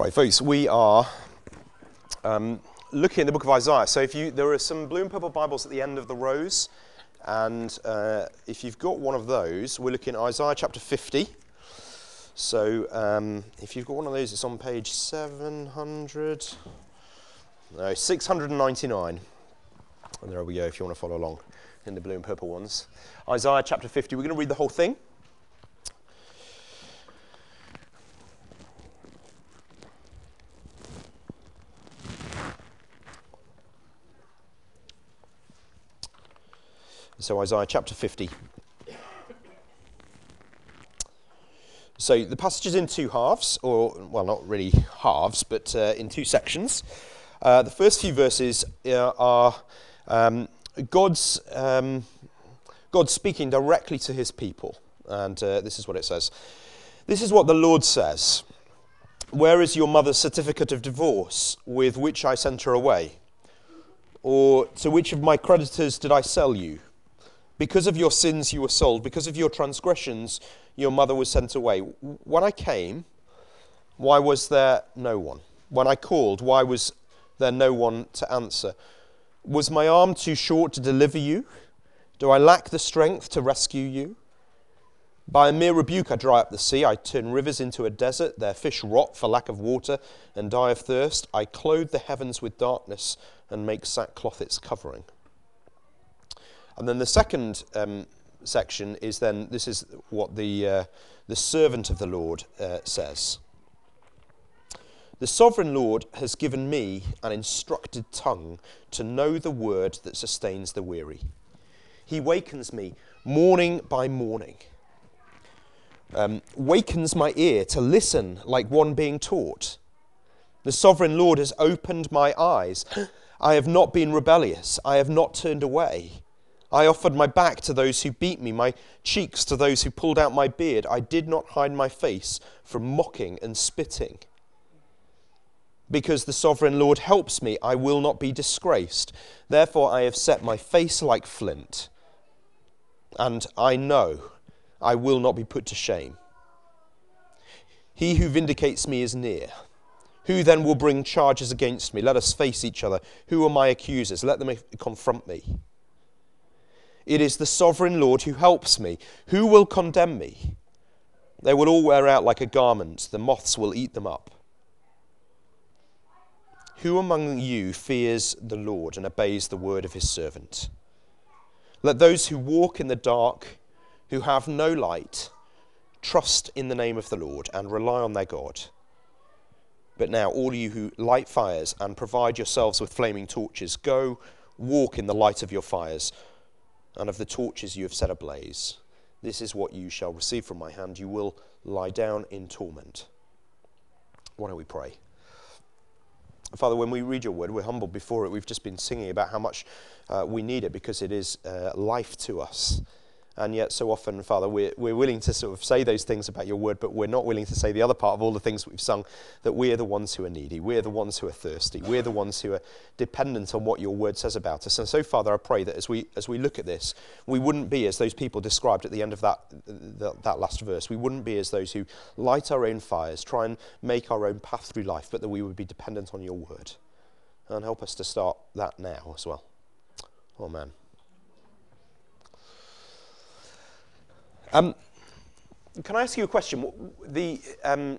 Right, folks, we are um, looking at the book of Isaiah. So, if you, there are some blue and purple Bibles at the end of the rows, and uh, if you've got one of those, we're looking at Isaiah chapter 50. So, um, if you've got one of those, it's on page 700, no, 699. And there we go, if you want to follow along in the blue and purple ones. Isaiah chapter 50, we're going to read the whole thing. So, Isaiah chapter 50. So, the passage is in two halves, or, well, not really halves, but uh, in two sections. Uh, the first few verses uh, are um, God's, um, God speaking directly to his people. And uh, this is what it says This is what the Lord says Where is your mother's certificate of divorce with which I sent her away? Or to which of my creditors did I sell you? Because of your sins you were sold, because of your transgressions your mother was sent away. When I came, why was there no one? When I called, why was there no one to answer? Was my arm too short to deliver you? Do I lack the strength to rescue you? By a mere rebuke, I dry up the sea. I turn rivers into a desert. Their fish rot for lack of water and die of thirst. I clothe the heavens with darkness and make sackcloth its covering. And then the second um, section is then this is what the, uh, the servant of the Lord uh, says. The sovereign Lord has given me an instructed tongue to know the word that sustains the weary. He wakens me morning by morning, um, wakens my ear to listen like one being taught. The sovereign Lord has opened my eyes. I have not been rebellious, I have not turned away. I offered my back to those who beat me, my cheeks to those who pulled out my beard. I did not hide my face from mocking and spitting. Because the sovereign Lord helps me, I will not be disgraced. Therefore, I have set my face like flint, and I know I will not be put to shame. He who vindicates me is near. Who then will bring charges against me? Let us face each other. Who are my accusers? Let them confront me. It is the sovereign Lord who helps me. Who will condemn me? They will all wear out like a garment, the moths will eat them up. Who among you fears the Lord and obeys the word of his servant? Let those who walk in the dark, who have no light, trust in the name of the Lord and rely on their God. But now, all you who light fires and provide yourselves with flaming torches, go walk in the light of your fires and of the torches you have set ablaze. This is what you shall receive from my hand. You will lie down in torment. Why don't we pray? Father, when we read your word, we're humbled before it. We've just been singing about how much uh, we need it because it is uh, life to us. And yet, so often, Father, we're, we're willing to sort of say those things about your word, but we're not willing to say the other part of all the things we've sung that we are the ones who are needy. We're the ones who are thirsty. We're the ones who are dependent on what your word says about us. And so, Father, I pray that as we, as we look at this, we wouldn't be as those people described at the end of that, that, that last verse. We wouldn't be as those who light our own fires, try and make our own path through life, but that we would be dependent on your word. And help us to start that now as well. Amen. Um, can I ask you a question? The, um,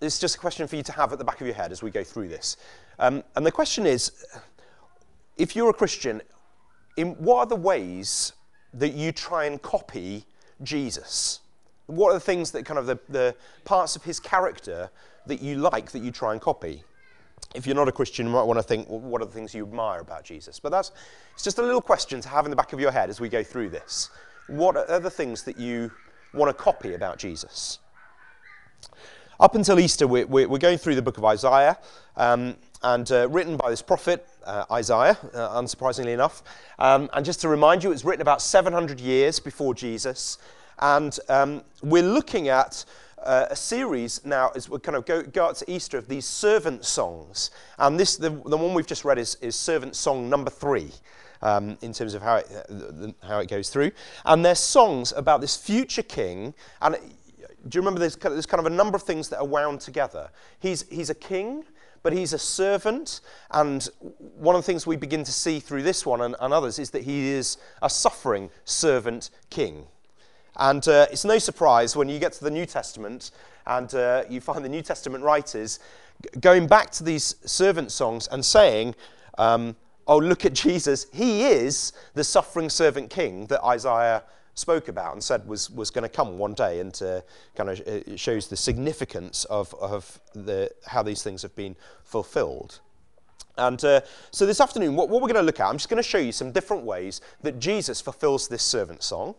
just a question for you to have at the back of your head as we go through this. Um, and the question is if you're a Christian, in what are the ways that you try and copy Jesus? What are the things that kind of the, the parts of his character that you like that you try and copy? If you're not a Christian, you might want to think, well, what are the things you admire about Jesus? But that's it's just a little question to have in the back of your head as we go through this what are the things that you want to copy about Jesus? Up until Easter, we're, going through the book of Isaiah, um, and uh, written by this prophet, uh, Isaiah, uh, unsurprisingly enough. Um, and just to remind you, it was written about 700 years before Jesus. And um, we're looking at uh, a series now as we kind of go, go out to Easter of these servant songs. And this, the, the one we've just read is, is servant song number three um, in terms of how it, uh, how it goes through. And there's songs about this future king. And do you remember there's kind, of, there's kind of a number of things that are wound together? He's, he's a king, but he's a servant. And one of the things we begin to see through this one and, and others is that he is a suffering servant king. And uh, it's no surprise when you get to the New Testament and uh, you find the New Testament writers going back to these servant songs and saying, um, Oh, look at Jesus. He is the suffering servant king that Isaiah spoke about and said was, was going to come one day and uh, kind of uh, shows the significance of, of the, how these things have been fulfilled. And uh, so this afternoon, what, what we're going to look at, I'm just going to show you some different ways that Jesus fulfills this servant song.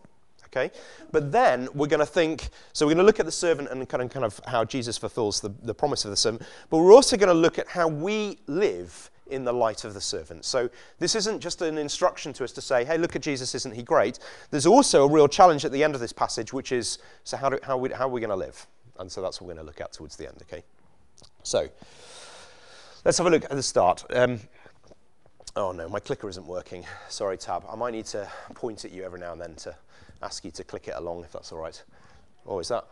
Okay? But then we're going to think, so we're going to look at the servant and kind of, kind of how Jesus fulfills the, the promise of the servant, but we're also going to look at how we live in the light of the servant. So this isn't just an instruction to us to say, hey, look at Jesus, isn't he great? There's also a real challenge at the end of this passage, which is, so how, do, how, we, how are we going to live? And so that's what we're going to look at towards the end, okay? So let's have a look at the start. Um, oh no, my clicker isn't working. Sorry, Tab. I might need to point at you every now and then to ask you to click it along, if that's all right. Oh, is that?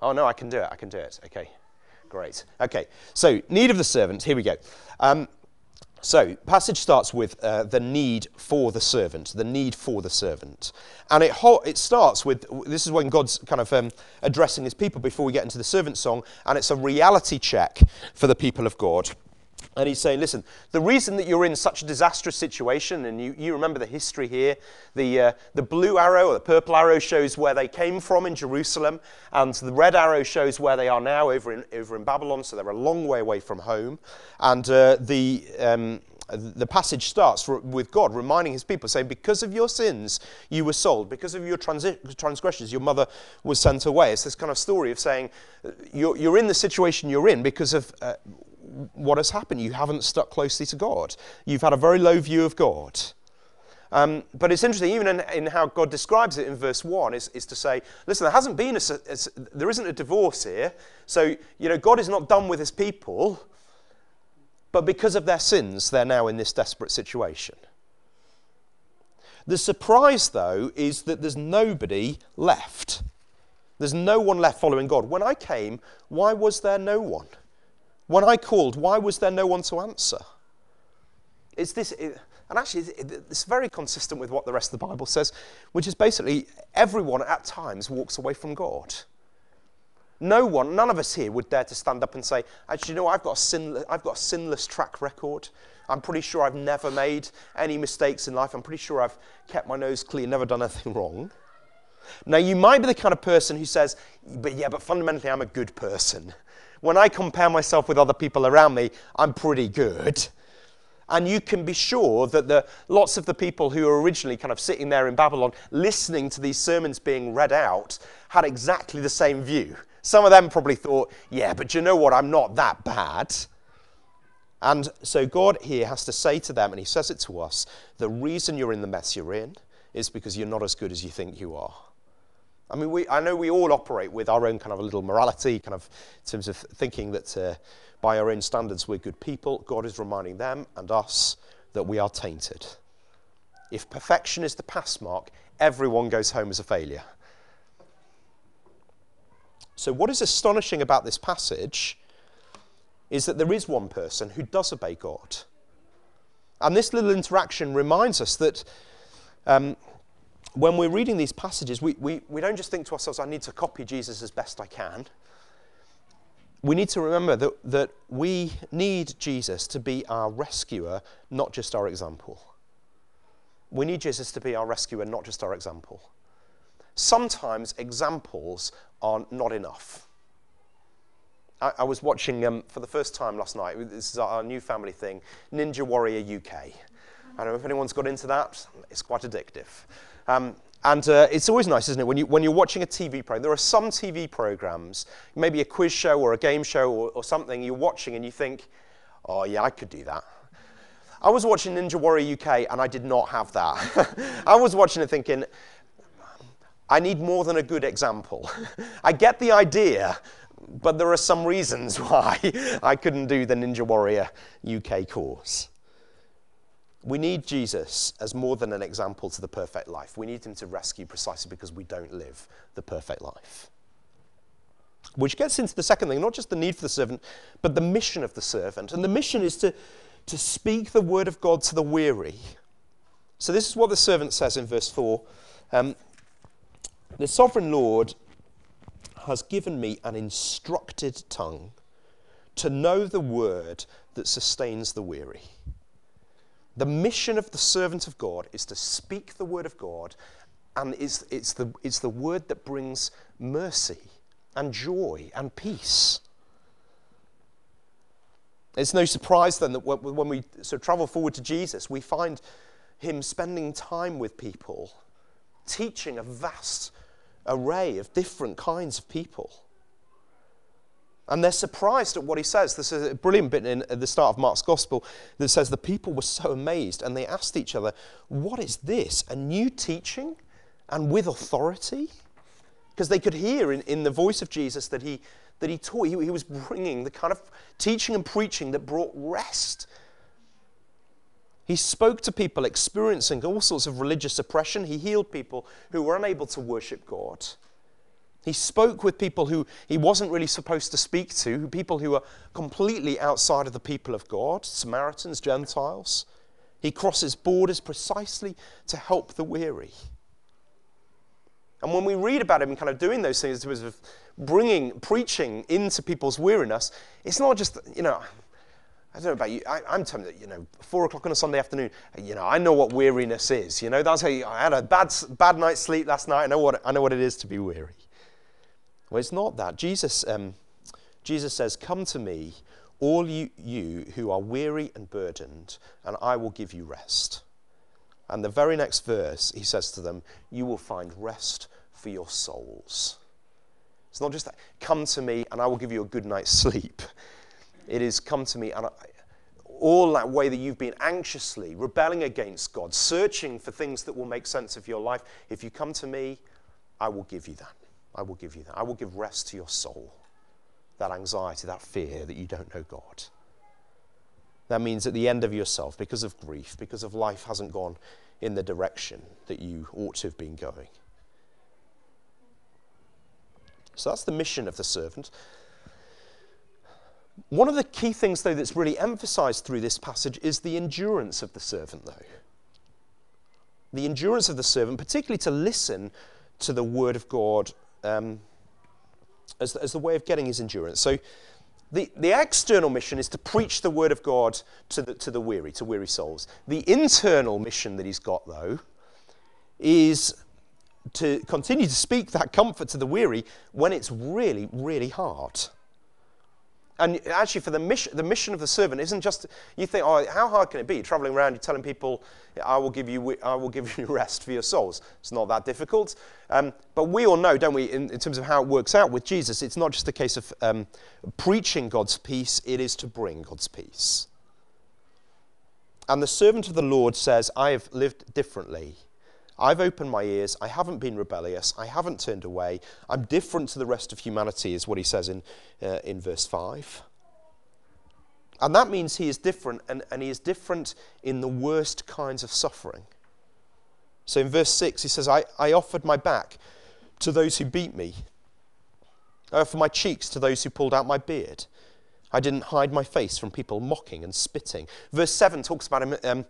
Oh no, I can do it. I can do it. Okay. Great. Okay, so need of the servant. Here we go. Um, so, passage starts with uh, the need for the servant, the need for the servant. And it, ho- it starts with this is when God's kind of um, addressing his people before we get into the servant song, and it's a reality check for the people of God. And he's saying, listen, the reason that you're in such a disastrous situation, and you, you remember the history here, the, uh, the blue arrow or the purple arrow shows where they came from in Jerusalem, and the red arrow shows where they are now over in, over in Babylon, so they're a long way away from home. And uh, the, um, the passage starts for, with God reminding his people, saying, Because of your sins, you were sold. Because of your transi- transgressions, your mother was sent away. It's this kind of story of saying, You're, you're in the situation you're in because of uh, what has happened. You haven't stuck closely to God. You've had a very low view of God. Um, but it's interesting, even in, in, how God describes it in verse 1, is, is to say, listen, there hasn't been a, a, there isn't a divorce here. So, you know, God is not done with his people, but because of their sins, they're now in this desperate situation. The surprise, though, is that there's nobody left. There's no one left following God. When I came, why was there no one? When I called, why was there no one to answer? It's this, and actually, it's very consistent with what the rest of the Bible says, which is basically everyone at times walks away from God. No one, none of us here would dare to stand up and say, actually, you know, I've got, a sin, I've got a sinless track record. I'm pretty sure I've never made any mistakes in life. I'm pretty sure I've kept my nose clean, never done anything wrong. Now, you might be the kind of person who says, but yeah, but fundamentally, I'm a good person when I compare myself with other people around me, I'm pretty good. And you can be sure that the, lots of the people who were originally kind of sitting there in Babylon listening to these sermons being read out had exactly the same view. Some of them probably thought, yeah, but you know what? I'm not that bad. And so God here has to say to them, and He says it to us the reason you're in the mess you're in is because you're not as good as you think you are. I mean, we, I know we all operate with our own kind of a little morality, kind of in terms of thinking that uh, by our own standards we're good people. God is reminding them and us that we are tainted. If perfection is the pass mark, everyone goes home as a failure. So, what is astonishing about this passage is that there is one person who does obey God. And this little interaction reminds us that um, when we're reading these passages, we, we, we don't just think to ourselves, I need to copy Jesus as best I can. We need to remember that, that we need Jesus to be our rescuer, not just our example. We need Jesus to be our rescuer, not just our example. Sometimes examples are not enough. I, I was watching um, for the first time last night, this is our new family thing, Ninja Warrior UK. I don't know if anyone's got into that, it's quite addictive. Um, and uh, it's always nice, isn't it, when, you, when you're watching a TV program. There are some TV programs, maybe a quiz show or a game show or, or something, you're watching and you think, oh, yeah, I could do that. I was watching Ninja Warrior UK and I did not have that. I was watching it thinking, I need more than a good example. I get the idea, but there are some reasons why I couldn't do the Ninja Warrior UK course. We need Jesus as more than an example to the perfect life. We need him to rescue precisely because we don't live the perfect life. which gets into the second thing, not just the need for the servant, but the mission of the servant. And the mission is to, to speak the word of God to the weary. So, this is what the servant says in verse 4 um, The sovereign Lord has given me an instructed tongue to know the word that sustains the weary. The mission of the servant of God is to speak the word of God, and it's, it's, the, it's the word that brings mercy and joy and peace. It's no surprise then that when we of travel forward to Jesus, we find him spending time with people, teaching a vast array of different kinds of people. And they're surprised at what he says. This is a brilliant bit in, at the start of Mark's Gospel that says the people were so amazed and they asked each other, What is this? A new teaching and with authority? Because they could hear in, in the voice of Jesus that he, that he taught, he, he was bringing the kind of teaching and preaching that brought rest. He spoke to people experiencing all sorts of religious oppression. He healed people who were unable to worship God. He spoke with people who he wasn't really supposed to speak to, people who were completely outside of the people of God, Samaritans, Gentiles. He crosses borders precisely to help the weary. And when we read about him kind of doing those things, of bringing preaching into people's weariness, it's not just, you know, I don't know about you. I, am telling you, you know, four o'clock on a Sunday afternoon. You know, I know what weariness is. You know, that's how you, I had a bad, bad night's sleep last night. I know what I know what it is to be weary. Well, it's not that. Jesus, um, Jesus says, "Come to me, all you, you who are weary and burdened, and I will give you rest." And the very next verse, he says to them, "You will find rest for your souls." It's not just that. Come to me, and I will give you a good night's sleep. It is come to me, and I, all that way that you've been anxiously rebelling against God, searching for things that will make sense of your life. If you come to me, I will give you that. I will give you that. I will give rest to your soul. That anxiety, that fear that you don't know God. That means at the end of yourself, because of grief, because of life hasn't gone in the direction that you ought to have been going. So that's the mission of the servant. One of the key things, though, that's really emphasized through this passage is the endurance of the servant, though. The endurance of the servant, particularly to listen to the word of God um, as, as the way of getting his endurance. So, the, the external mission is to preach the word of God to the, to the weary, to weary souls. The internal mission that he's got, though, is to continue to speak that comfort to the weary when it's really, really hard. And actually, for the mission, the mission of the servant isn't just, you think, oh, how hard can it be? Traveling around, you're telling people, I will give you, I will give you rest for your souls. It's not that difficult. Um, but we all know, don't we, in, in, terms of how it works out with Jesus, it's not just a case of um, preaching God's peace, it is to bring God's peace. And the servant of the Lord says, I have lived differently I've opened my ears. I haven't been rebellious. I haven't turned away. I'm different to the rest of humanity, is what he says in, uh, in verse 5. And that means he is different, and, and he is different in the worst kinds of suffering. So in verse 6, he says, I, I offered my back to those who beat me. I offered my cheeks to those who pulled out my beard. I didn't hide my face from people mocking and spitting. Verse 7 talks about him. Um,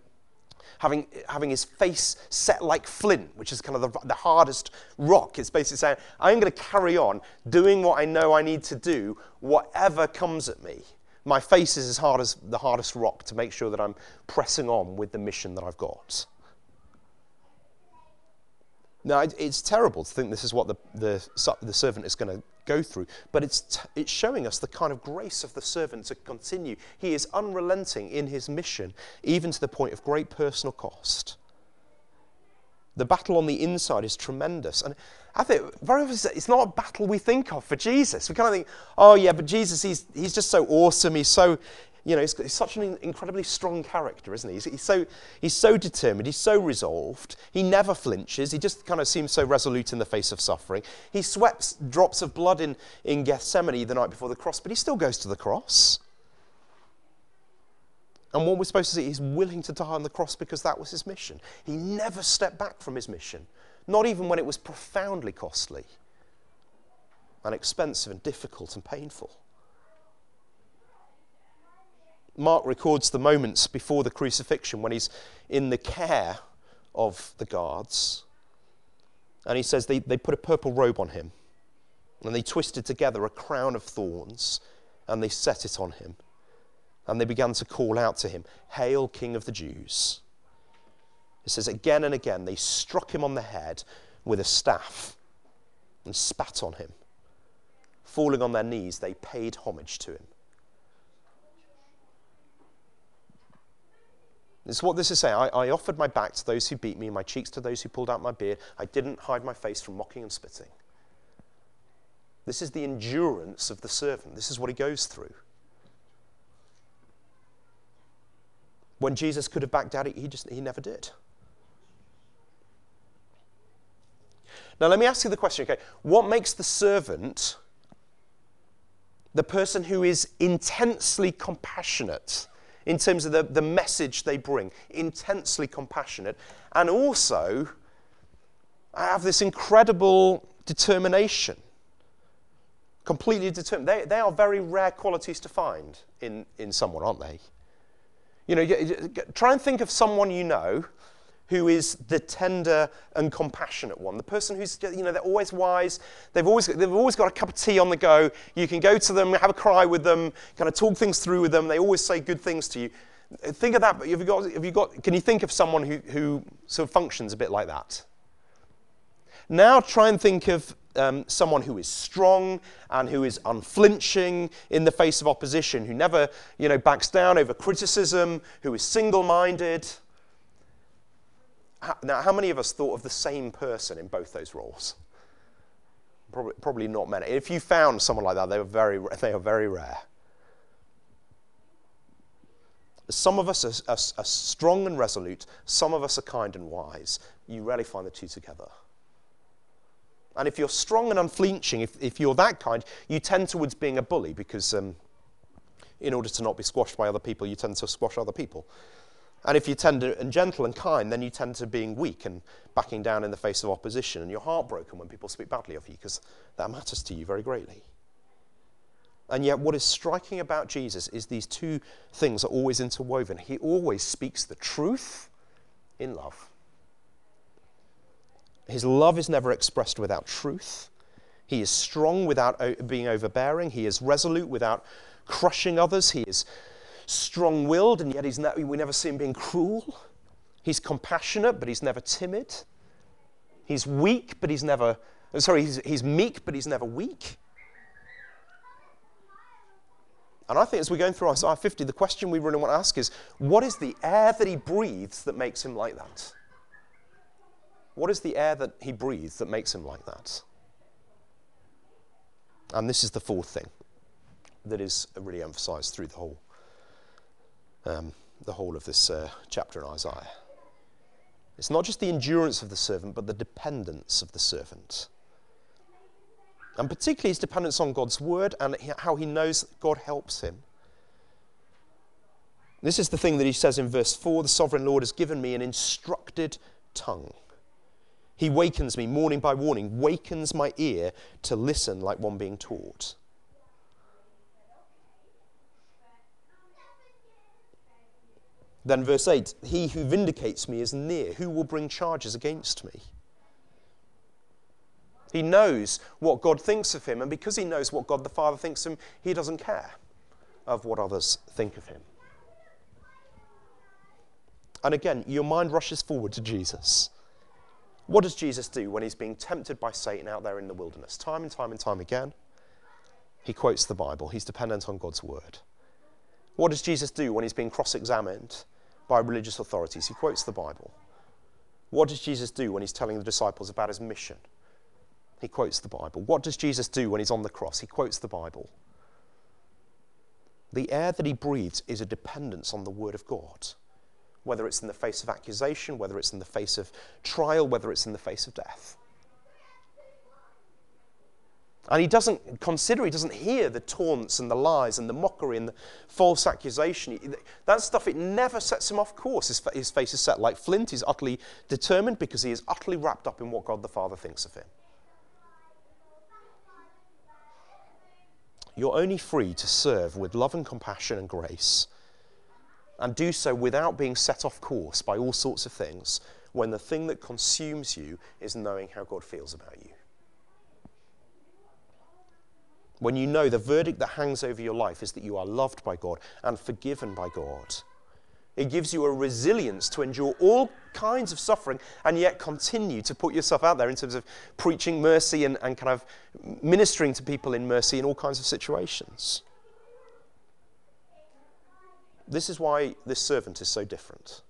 having, having his face set like flint, which is kind of the, the hardest rock. It's basically saying, I'm going to carry on doing what I know I need to do, whatever comes at me. My face is as hard as the hardest rock to make sure that I'm pressing on with the mission that I've got. Now, it's terrible to think this is what the, the, the servant is going to go through, but it's, it's showing us the kind of grace of the servant to continue. He is unrelenting in his mission, even to the point of great personal cost. The battle on the inside is tremendous. And I think very often it's not a battle we think of for Jesus. We kind of think, oh, yeah, but Jesus, he's, he's just so awesome. He's so, you know, he's, he's such an incredibly strong character, isn't he? He's, he's, so, he's so determined, he's so resolved, he never flinches, he just kind of seems so resolute in the face of suffering. He sweats drops of blood in, in Gethsemane the night before the cross, but he still goes to the cross. And what we're supposed to see, he's willing to die on the cross because that was his mission. He never stepped back from his mission, not even when it was profoundly costly. and expensive and difficult and painful. Mark records the moments before the crucifixion when he's in the care of the guards. And he says they, they put a purple robe on him and they twisted together a crown of thorns and they set it on him. And they began to call out to him, Hail, King of the Jews. It says again and again they struck him on the head with a staff and spat on him. Falling on their knees, they paid homage to him. This is what this is saying. I, I, offered my back to those who beat me, my cheeks to those who pulled out my beard. I didn't hide my face from mocking and spitting. This is the endurance of the servant. This is what he goes through. When Jesus could have backed out, he just he never did. Now let me ask you the question, okay? What makes the servant the person who is intensely compassionate in terms of the, the message they bring, intensely compassionate, and also have this incredible determination completely determined. They, they are very rare qualities to find in, in someone, aren't they? You know, try and think of someone you know who is the tender and compassionate one. The person who's, you know, they're always wise. They've always, they've always got a cup of tea on the go. You can go to them, have a cry with them, kind of talk things through with them. They always say good things to you. Think of that. Have you got, have you got, can you think of someone who, who sort of functions a bit like that? Now try and think of um, someone who is strong and who is unflinching in the face of opposition, who never you know, backs down over criticism, who is single Now, how many of us thought of the same person in both those roles? Probably, probably not many. If you found someone like that, they, were very, they are very rare. Some of us are, are, are strong and resolute, some of us are kind and wise. You rarely find the two together. And if you're strong and unflinching, if, if you're that kind, you tend towards being a bully because um, in order to not be squashed by other people, you tend to squash other people. And if you're tender and gentle and kind, then you tend to being weak and backing down in the face of opposition. And you're heartbroken when people speak badly of you because that matters to you very greatly. And yet, what is striking about Jesus is these two things are always interwoven. He always speaks the truth in love. His love is never expressed without truth. He is strong without being overbearing. He is resolute without crushing others. He is strong willed, and yet we never see him being cruel. He's compassionate, but he's never timid. He's weak, but he's never, sorry, he's, he's meek, but he's never weak. And I think as we're going through Isaiah 50, the question we really want to ask is what is the air that he breathes that makes him like that? What is the air that he breathes that makes him like that? And this is the fourth thing that is really emphasized through the whole, um, the whole of this uh, chapter in Isaiah. It's not just the endurance of the servant, but the dependence of the servant. And particularly his dependence on God's word and how he knows God helps him. This is the thing that he says in verse 4 the sovereign Lord has given me an instructed tongue. He wakens me morning by morning, wakens my ear to listen like one being taught. Then, verse 8 He who vindicates me is near. Who will bring charges against me? He knows what God thinks of him, and because he knows what God the Father thinks of him, he doesn't care of what others think of him. And again, your mind rushes forward to Jesus. What does Jesus do when he's being tempted by Satan out there in the wilderness? Time and time and time again, he quotes the Bible. He's dependent on God's word. What does Jesus do when he's being cross examined by religious authorities? He quotes the Bible. What does Jesus do when he's telling the disciples about his mission? He quotes the Bible. What does Jesus do when he's on the cross? He quotes the Bible. The air that he breathes is a dependence on the Word of God whether it's in the face of accusation, whether it's in the face of trial, whether it's in the face of death. And he doesn't consider, he doesn't hear the taunts and the lies and the mockery and the false accusation. That stuff, it never sets him off course. His, his face is set like flint. He's utterly determined because he is utterly wrapped up in what God the Father thinks of him. You're only free to serve with love and compassion and grace, and do so without being set off course by all sorts of things when the thing that consumes you is knowing how God feels about you. When you know the verdict that hangs over your life is that you are loved by God and forgiven by God. It gives you a resilience to endure all kinds of suffering and yet continue to put yourself out there in terms of preaching mercy and, and kind of ministering to people in mercy in all kinds of situations. This is why this servant is so different.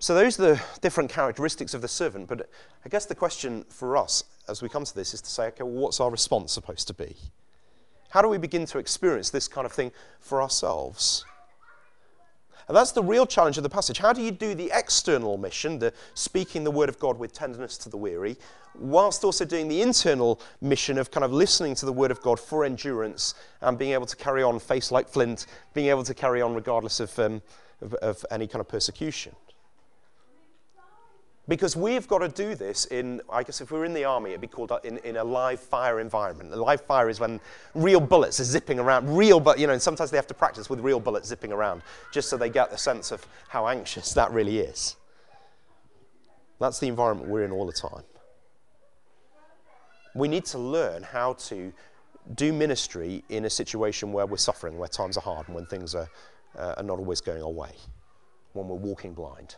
So, those are the different characteristics of the servant, but I guess the question for us as we come to this is to say, okay, well, what's our response supposed to be? How do we begin to experience this kind of thing for ourselves? And that's the real challenge of the passage. How do you do the external mission, the speaking the word of God with tenderness to the weary, whilst also doing the internal mission of kind of listening to the word of God for endurance and being able to carry on face like flint, being able to carry on regardless of, um, of, of any kind of persecution? Because we've got to do this in, I guess if we were in the army, it'd be called in, in a live fire environment. A live fire is when real bullets are zipping around, real, but you know, and sometimes they have to practice with real bullets zipping around just so they get the sense of how anxious that really is. That's the environment we're in all the time. We need to learn how to do ministry in a situation where we're suffering, where times are hard, and when things are, uh, are not always going our way, when we're walking blind.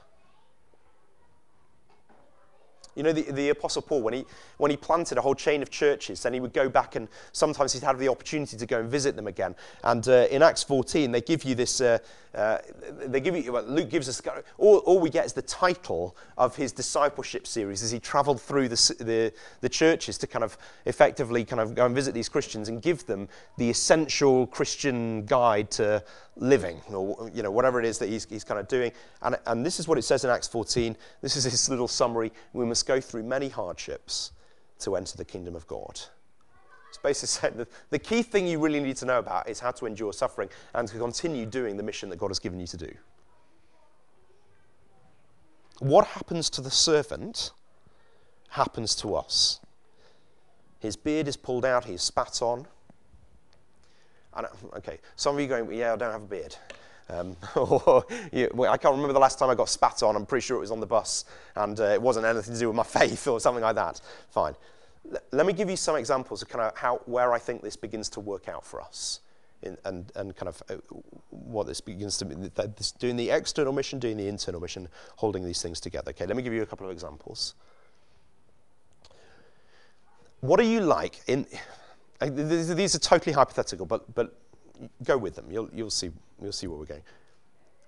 You know, the, the Apostle Paul, when he, when he planted a whole chain of churches, then he would go back and sometimes he'd have the opportunity to go and visit them again. And uh, in Acts 14, they give you this, uh, uh, they give you, well, Luke gives us, all, all we get is the title of his discipleship series as he traveled through the, the, the churches to kind of effectively kind of go and visit these Christians and give them the essential Christian guide to living, or you know, whatever it is that he's, he's kind of doing. And, and this is what it says in Acts 14. This is his little summary. We must go through many hardships to enter the kingdom of God. It's basically saying that the key thing you really need to know about is how to endure suffering and to continue doing the mission that God has given you to do. What happens to the servant happens to us. His beard is pulled out, he's spat on. And, okay, some of you going, yeah, I don't have a beard. Um, or, I can't remember the last time I got spat on. I'm pretty sure it was on the bus, and uh, it wasn't anything to do with my faith or something like that. Fine. Let me give you some examples of kind of how, where I think this begins to work out for us, in, and, and kind of uh, what this begins to mean. This, doing the external mission, doing the internal mission, holding these things together. Okay, let me give you a couple of examples. What are you like in? These are totally hypothetical, but, but go with them. You'll, you'll, see, you'll see where we're going.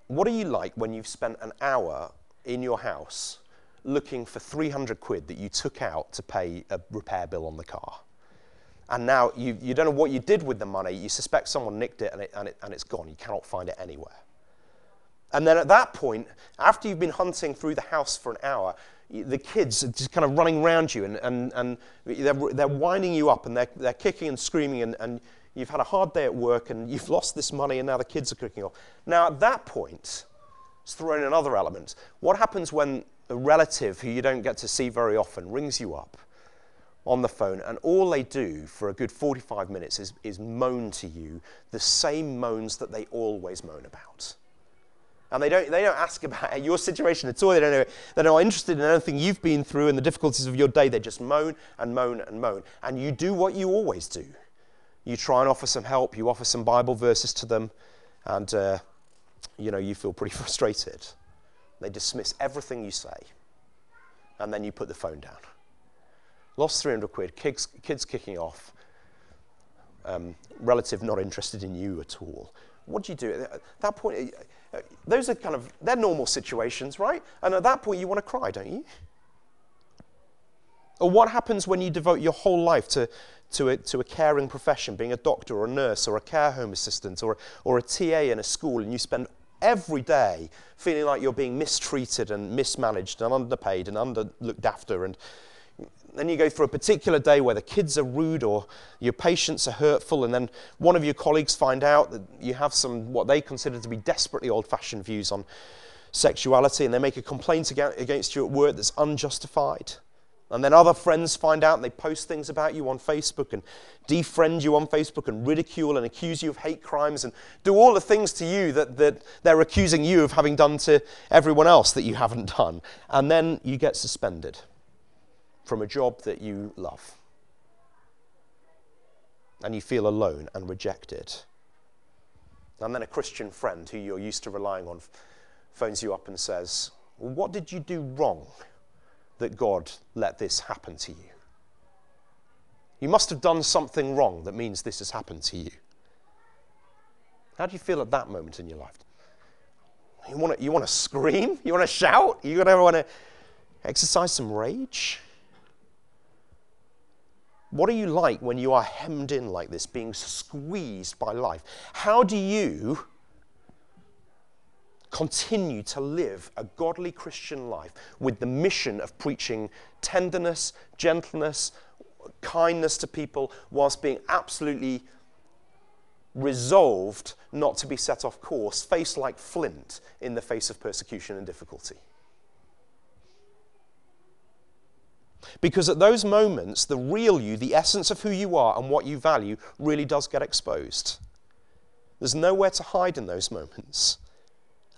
What are you like when you've spent an hour in your house looking for 300 quid that you took out to pay a repair bill on the car? And now you, you don't know what you did with the money. You suspect someone nicked it and, it, and, it and it's gone. You cannot find it anywhere. And then at that point, after you've been hunting through the house for an hour, the kids are just kind of running around you and, and, and they're, they're winding you up and they're, they're kicking and screaming and, and you've had a hard day at work and you've lost this money and now the kids are kicking off. Now, at that point, it's thrown in another element. What happens when a relative who you don't get to see very often rings you up on the phone and all they do for a good 45 minutes is, is moan to you the same moans that they always moan about? and they don't, they don't ask about your situation at all. They don't know, they're not interested in anything you've been through and the difficulties of your day. They just moan and moan and moan. And you do what you always do. You try and offer some help, you offer some Bible verses to them, and uh, you know, you feel pretty frustrated. They dismiss everything you say, and then you put the phone down. Lost 300 quid, kids, kids kicking off, um, relative not interested in you at all. What do you do? At that point, those are kind of, they're normal situations, right? And at that point, you want to cry, don't you? Or what happens when you devote your whole life to, to, a, to a caring profession, being a doctor or a nurse or a care home assistant or, or a TA in a school, and you spend every day feeling like you're being mistreated and mismanaged and underpaid and under looked after. And then you go through a particular day where the kids are rude or your patients are hurtful, and then one of your colleagues find out that you have some what they consider to be desperately old fashioned views on sexuality, and they make a complaint against you at work that's unjustified. And then other friends find out and they post things about you on Facebook and defriend you on Facebook and ridicule and accuse you of hate crimes and do all the things to you that, that they're accusing you of having done to everyone else that you haven't done. And then you get suspended from a job that you love. And you feel alone and rejected. And then a Christian friend who you're used to relying on phones you up and says, well, What did you do wrong? That God let this happen to you. You must have done something wrong that means this has happened to you. How do you feel at that moment in your life? You want to, you want to scream? You want to shout? You want to exercise some rage? What are you like when you are hemmed in like this, being squeezed by life? How do you continue to live a godly Christian life with the mission of preaching tenderness, gentleness, kindness to people, whilst being absolutely resolved not to be set off course, face like flint in the face of persecution and difficulty. Because at those moments, the real you, the essence of who you are and what you value, really does get exposed. There's nowhere to hide in those moments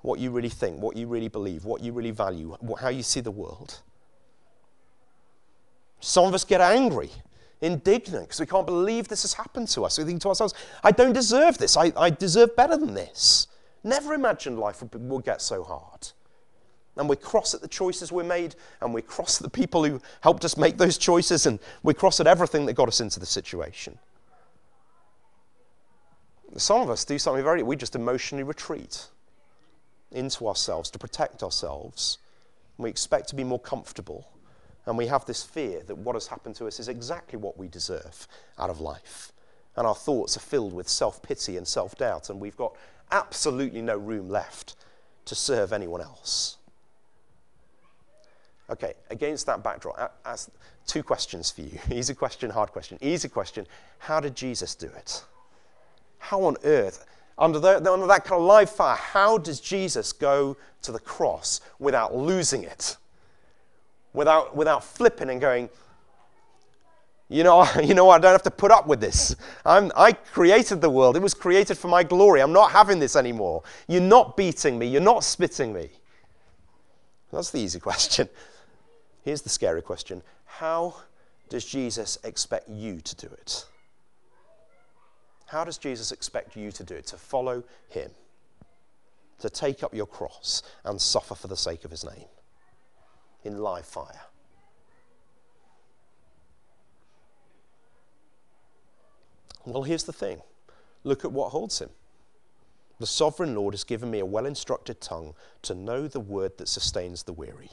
what you really think, what you really believe, what you really value, how you see the world. Some of us get angry, indignant, because we can't believe this has happened to us. We think to ourselves, I don't deserve this. I, I deserve better than this. Never imagined life would, would get so hard. And we're cross at the choices we made, and we're cross at the people who helped us make those choices, and we're cross at everything that got us into the situation. Some of us do something very, we just emotionally retreat into ourselves to protect ourselves. We expect to be more comfortable. And we have this fear that what has happened to us is exactly what we deserve out of life. And our thoughts are filled with self pity and self doubt, and we've got absolutely no room left to serve anyone else. Okay, against that backdrop, as two questions for you. Easy question, hard question. Easy question How did Jesus do it? How on earth? Under, the, under that kind of live fire, how does Jesus go to the cross without losing it? Without, without flipping and going, you know, you know, I don't have to put up with this. I'm, I created the world. It was created for my glory. I'm not having this anymore. You're not beating me. You're not spitting me. That's the easy question. Here's the scary question How does Jesus expect you to do it? How does Jesus expect you to do it? To follow him, to take up your cross and suffer for the sake of his name in live fire. Well, here's the thing look at what holds him. The sovereign Lord has given me a well instructed tongue to know the word that sustains the weary.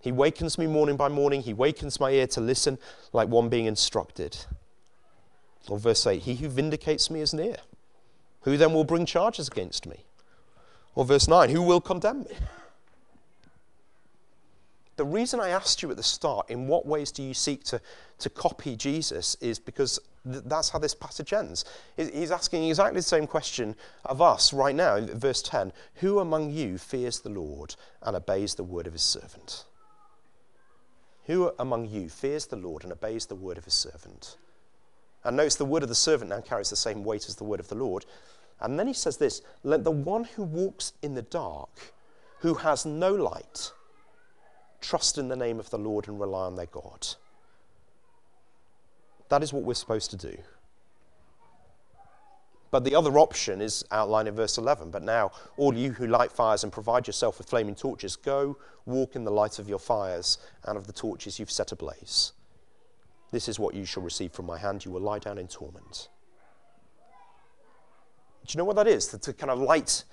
He wakens me morning by morning, he wakens my ear to listen like one being instructed. Or verse 8, He who vindicates me is near. Who then will bring charges against me? Or verse 9, Who will condemn me? The reason I asked you at the start, in what ways do you seek to, to copy Jesus, is because th- that's how this passage ends. He's asking exactly the same question of us right now, in verse 10 Who among you fears the Lord and obeys the word of his servant? Who among you fears the Lord and obeys the word of his servant? And notice the word of the servant now carries the same weight as the word of the Lord. And then he says this Let the one who walks in the dark, who has no light, trust in the name of the Lord and rely on their God. That is what we're supposed to do. But the other option is outlined in verse 11. But now, all you who light fires and provide yourself with flaming torches, go walk in the light of your fires and of the torches you've set ablaze. This is what you shall receive from my hand. You will lie down in torment. Do you know what that is? To, to kind of light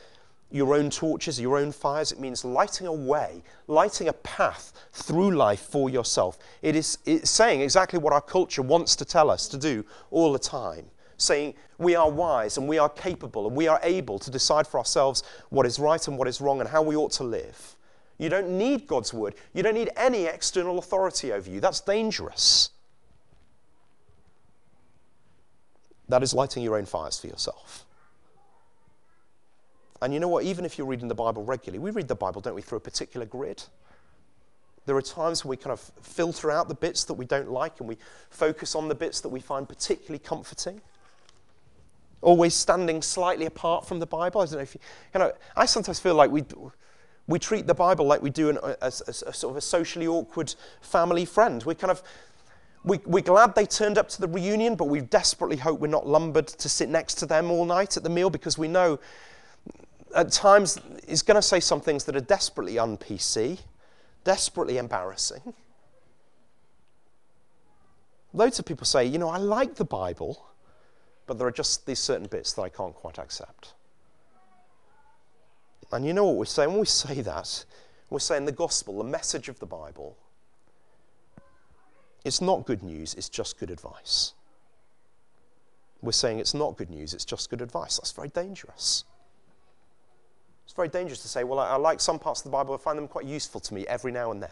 your own torches, your own fires. It means lighting a way, lighting a path through life for yourself. It is it's saying exactly what our culture wants to tell us to do all the time. Saying we are wise and we are capable and we are able to decide for ourselves what is right and what is wrong and how we ought to live. You don't need God's word. You don't need any external authority over you. That's dangerous. That is lighting your own fires for yourself. And you know what? Even if you're reading the Bible regularly, we read the Bible, don't we, through a particular grid. There are times when we kind of filter out the bits that we don't like and we focus on the bits that we find particularly comforting. Always standing slightly apart from the Bible. I don't know if you, you know, I sometimes feel like we, we treat the Bible like we do an, a, a, a, sort of a socially awkward family friend. We're kind of, we, we're glad they turned up to the reunion, but we desperately hope we're not lumbered to sit next to them all night at the meal because we know at times he's going to say some things that are desperately un PC desperately embarrassing. Loads of people say, you know, I like the Bible, but there are just these certain bits that I can't quite accept. And you know what we're saying? When we say that, we're saying the gospel, the message of the Bible, it's not good news, it's just good advice. We're saying it's not good news, it's just good advice. That's very dangerous. It's very dangerous to say, well, I, I, like some parts of the Bible, I find them quite useful to me every now and then.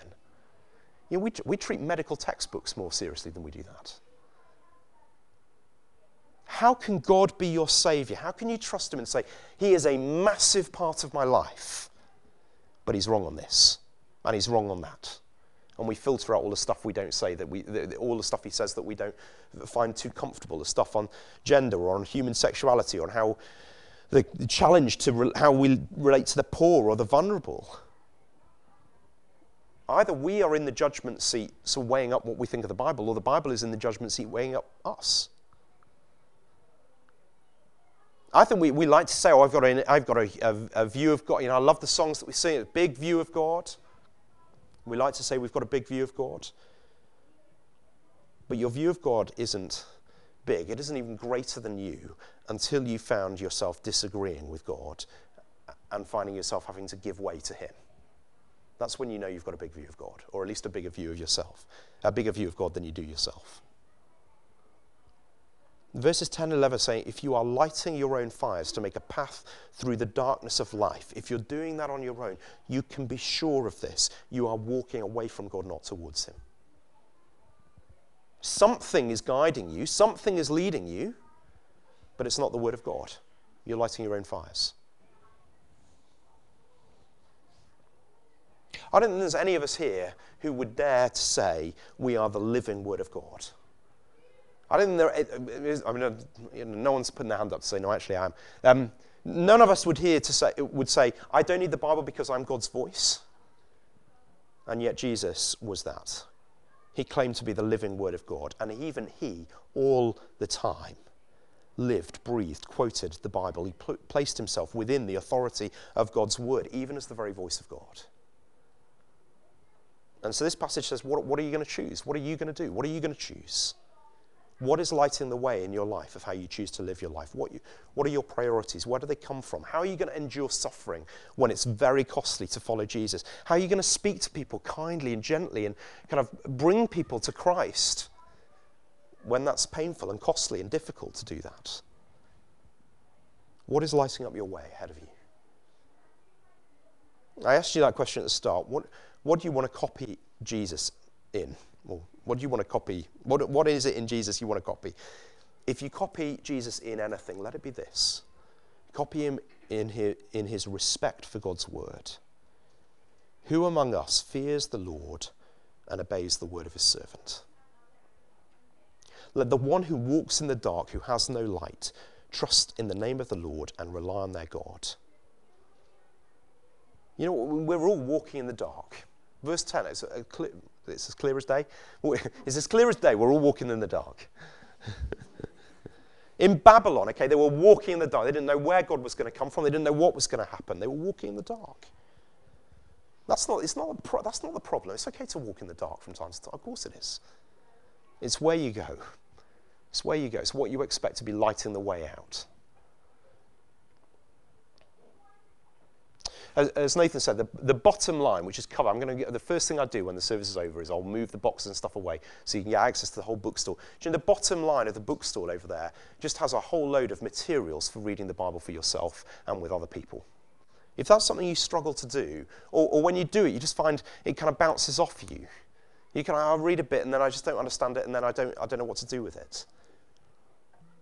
You know, we, we treat medical textbooks more seriously than we do that. How can God be your Savior? How can you trust Him and say, He is a massive part of my life, but He's wrong on this, and He's wrong on that? And we filter out all the stuff we don't say, that we, the, all the stuff He says that we don't find too comfortable, the stuff on gender or on human sexuality, or on how the, challenge to re- how we relate to the poor or the vulnerable. Either we are in the judgment seat, so weighing up what we think of the Bible, or the Bible is in the judgment seat, weighing up us. I think we, we like to say, oh, I've got, a, I've got a, a, a view of God. You know, I love the songs that we sing, a big view of God. We like to say we've got a big view of God. But your view of God isn't big, it isn't even greater than you until you found yourself disagreeing with God and finding yourself having to give way to Him. That's when you know you've got a big view of God, or at least a bigger view of yourself, a bigger view of God than you do yourself. Verses 10 and 11 say, if you are lighting your own fires to make a path through the darkness of life, if you're doing that on your own, you can be sure of this. You are walking away from God, not towards Him. Something is guiding you, something is leading you, but it's not the Word of God. You're lighting your own fires. I don't think there's any of us here who would dare to say we are the living Word of God. I don't think there is, I mean, you know, no one's putting their hand up to say, no, actually I am. Um, none of us would here to say, would say, I don't need the Bible because I'm God's voice. And yet Jesus was that. He claimed to be the living Word of God, and even he, all the time, lived, breathed, quoted the Bible. He pl- placed himself within the authority of God's Word, even as the very voice of God. And so this passage says, What, what are you going to choose? What are you going to do? What are you going to choose? What is lighting the way in your life of how you choose to live your life? What, you, what are your priorities? Where do they come from? How are you going to endure suffering when it's very costly to follow Jesus? How are you going to speak to people kindly and gently and kind of bring people to Christ when that's painful and costly and difficult to do that? What is lighting up your way ahead of you? I asked you that question at the start. What, what do you want to copy Jesus in? Well, what do you want to copy? What, what is it in Jesus you want to copy? If you copy Jesus in anything, let it be this copy him in his, in his respect for God's word. Who among us fears the Lord and obeys the word of his servant? Let the one who walks in the dark, who has no light, trust in the name of the Lord and rely on their God. You know, we're all walking in the dark. Verse 10, it's, a clear, it's as clear as day. It's as clear as day. We're all walking in the dark. in Babylon, okay, they were walking in the dark. They didn't know where God was going to come from. They didn't know what was going to happen. They were walking in the dark. That's not, it's not pro- that's not the problem. It's okay to walk in the dark from time to time. Of course it is. It's where you go. It's where you go. It's what you expect to be lighting the way out. As, Nathan said, the, the, bottom line, which is cover, I'm going to the first thing I do when the service is over is I'll move the boxes and stuff away so you can get access to the whole bookstore. You know, the bottom line of the bookstore over there just has a whole load of materials for reading the Bible for yourself and with other people. If that's something you struggle to do, or, or when you do it, you just find it kind of bounces off you. You can, I'll read a bit and then I just don't understand it and then I don't, I don't know what to do with it.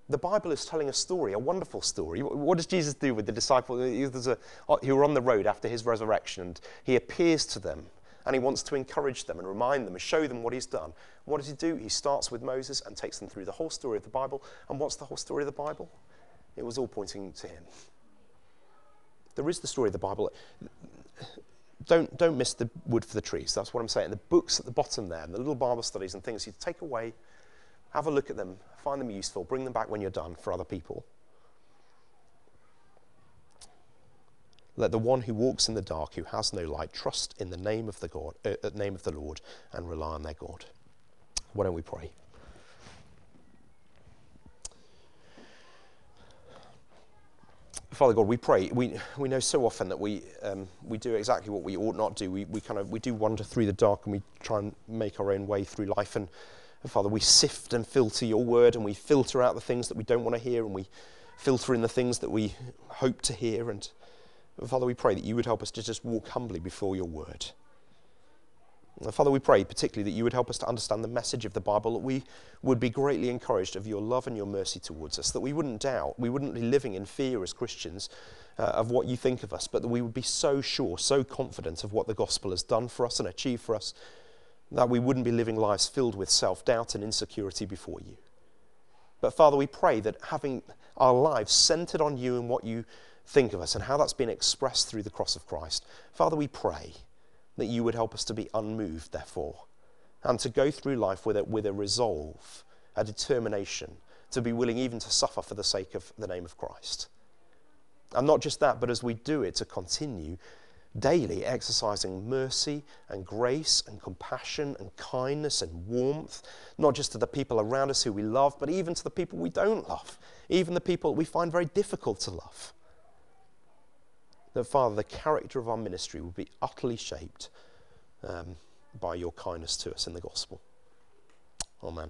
The Bible is telling a story, a wonderful story. What does Jesus do with the disciples who uh, were on the road after his resurrection? And he appears to them and he wants to encourage them and remind them and show them what he's done. What does he do? He starts with Moses and takes them through the whole story of the Bible. And what's the whole story of the Bible? It was all pointing to him. There is the story of the Bible. Don't, don't miss the wood for the trees. That's what I'm saying. The books at the bottom there, and the little Bible studies and things you take away, have a look at them, find them useful, bring them back when you're done for other people. Let the one who walks in the dark, who has no light, trust in the name of the God, uh, name of the Lord, and rely on their God. Why don't we pray? Father God, we pray. We, we know so often that we, um, we do exactly what we ought not do. We, we kind of we do wander through the dark and we try and make our own way through life. And, and Father, we sift and filter your word and we filter out the things that we don't want to hear and we filter in the things that we hope to hear. And Father, we pray that you would help us to just walk humbly before your word. Father, we pray particularly that you would help us to understand the message of the Bible, that we would be greatly encouraged of your love and your mercy towards us, that we wouldn't doubt, we wouldn't be living in fear as Christians uh, of what you think of us, but that we would be so sure, so confident of what the gospel has done for us and achieved for us, that we wouldn't be living lives filled with self doubt and insecurity before you. But Father, we pray that having our lives centered on you and what you think of us and how that's been expressed through the cross of Christ, Father, we pray that you would help us to be unmoved, therefore, and to go through life with a, with a resolve, a determination, to be willing even to suffer for the sake of the name of Christ. And not just that, but as we do it, to continue daily exercising mercy and grace and compassion and kindness and warmth, not just to the people around us who we love, but even to the people we don't love, even the people we find very difficult to love that, Father, the character of our ministry will be utterly shaped um, by your kindness to us in the gospel. Amen.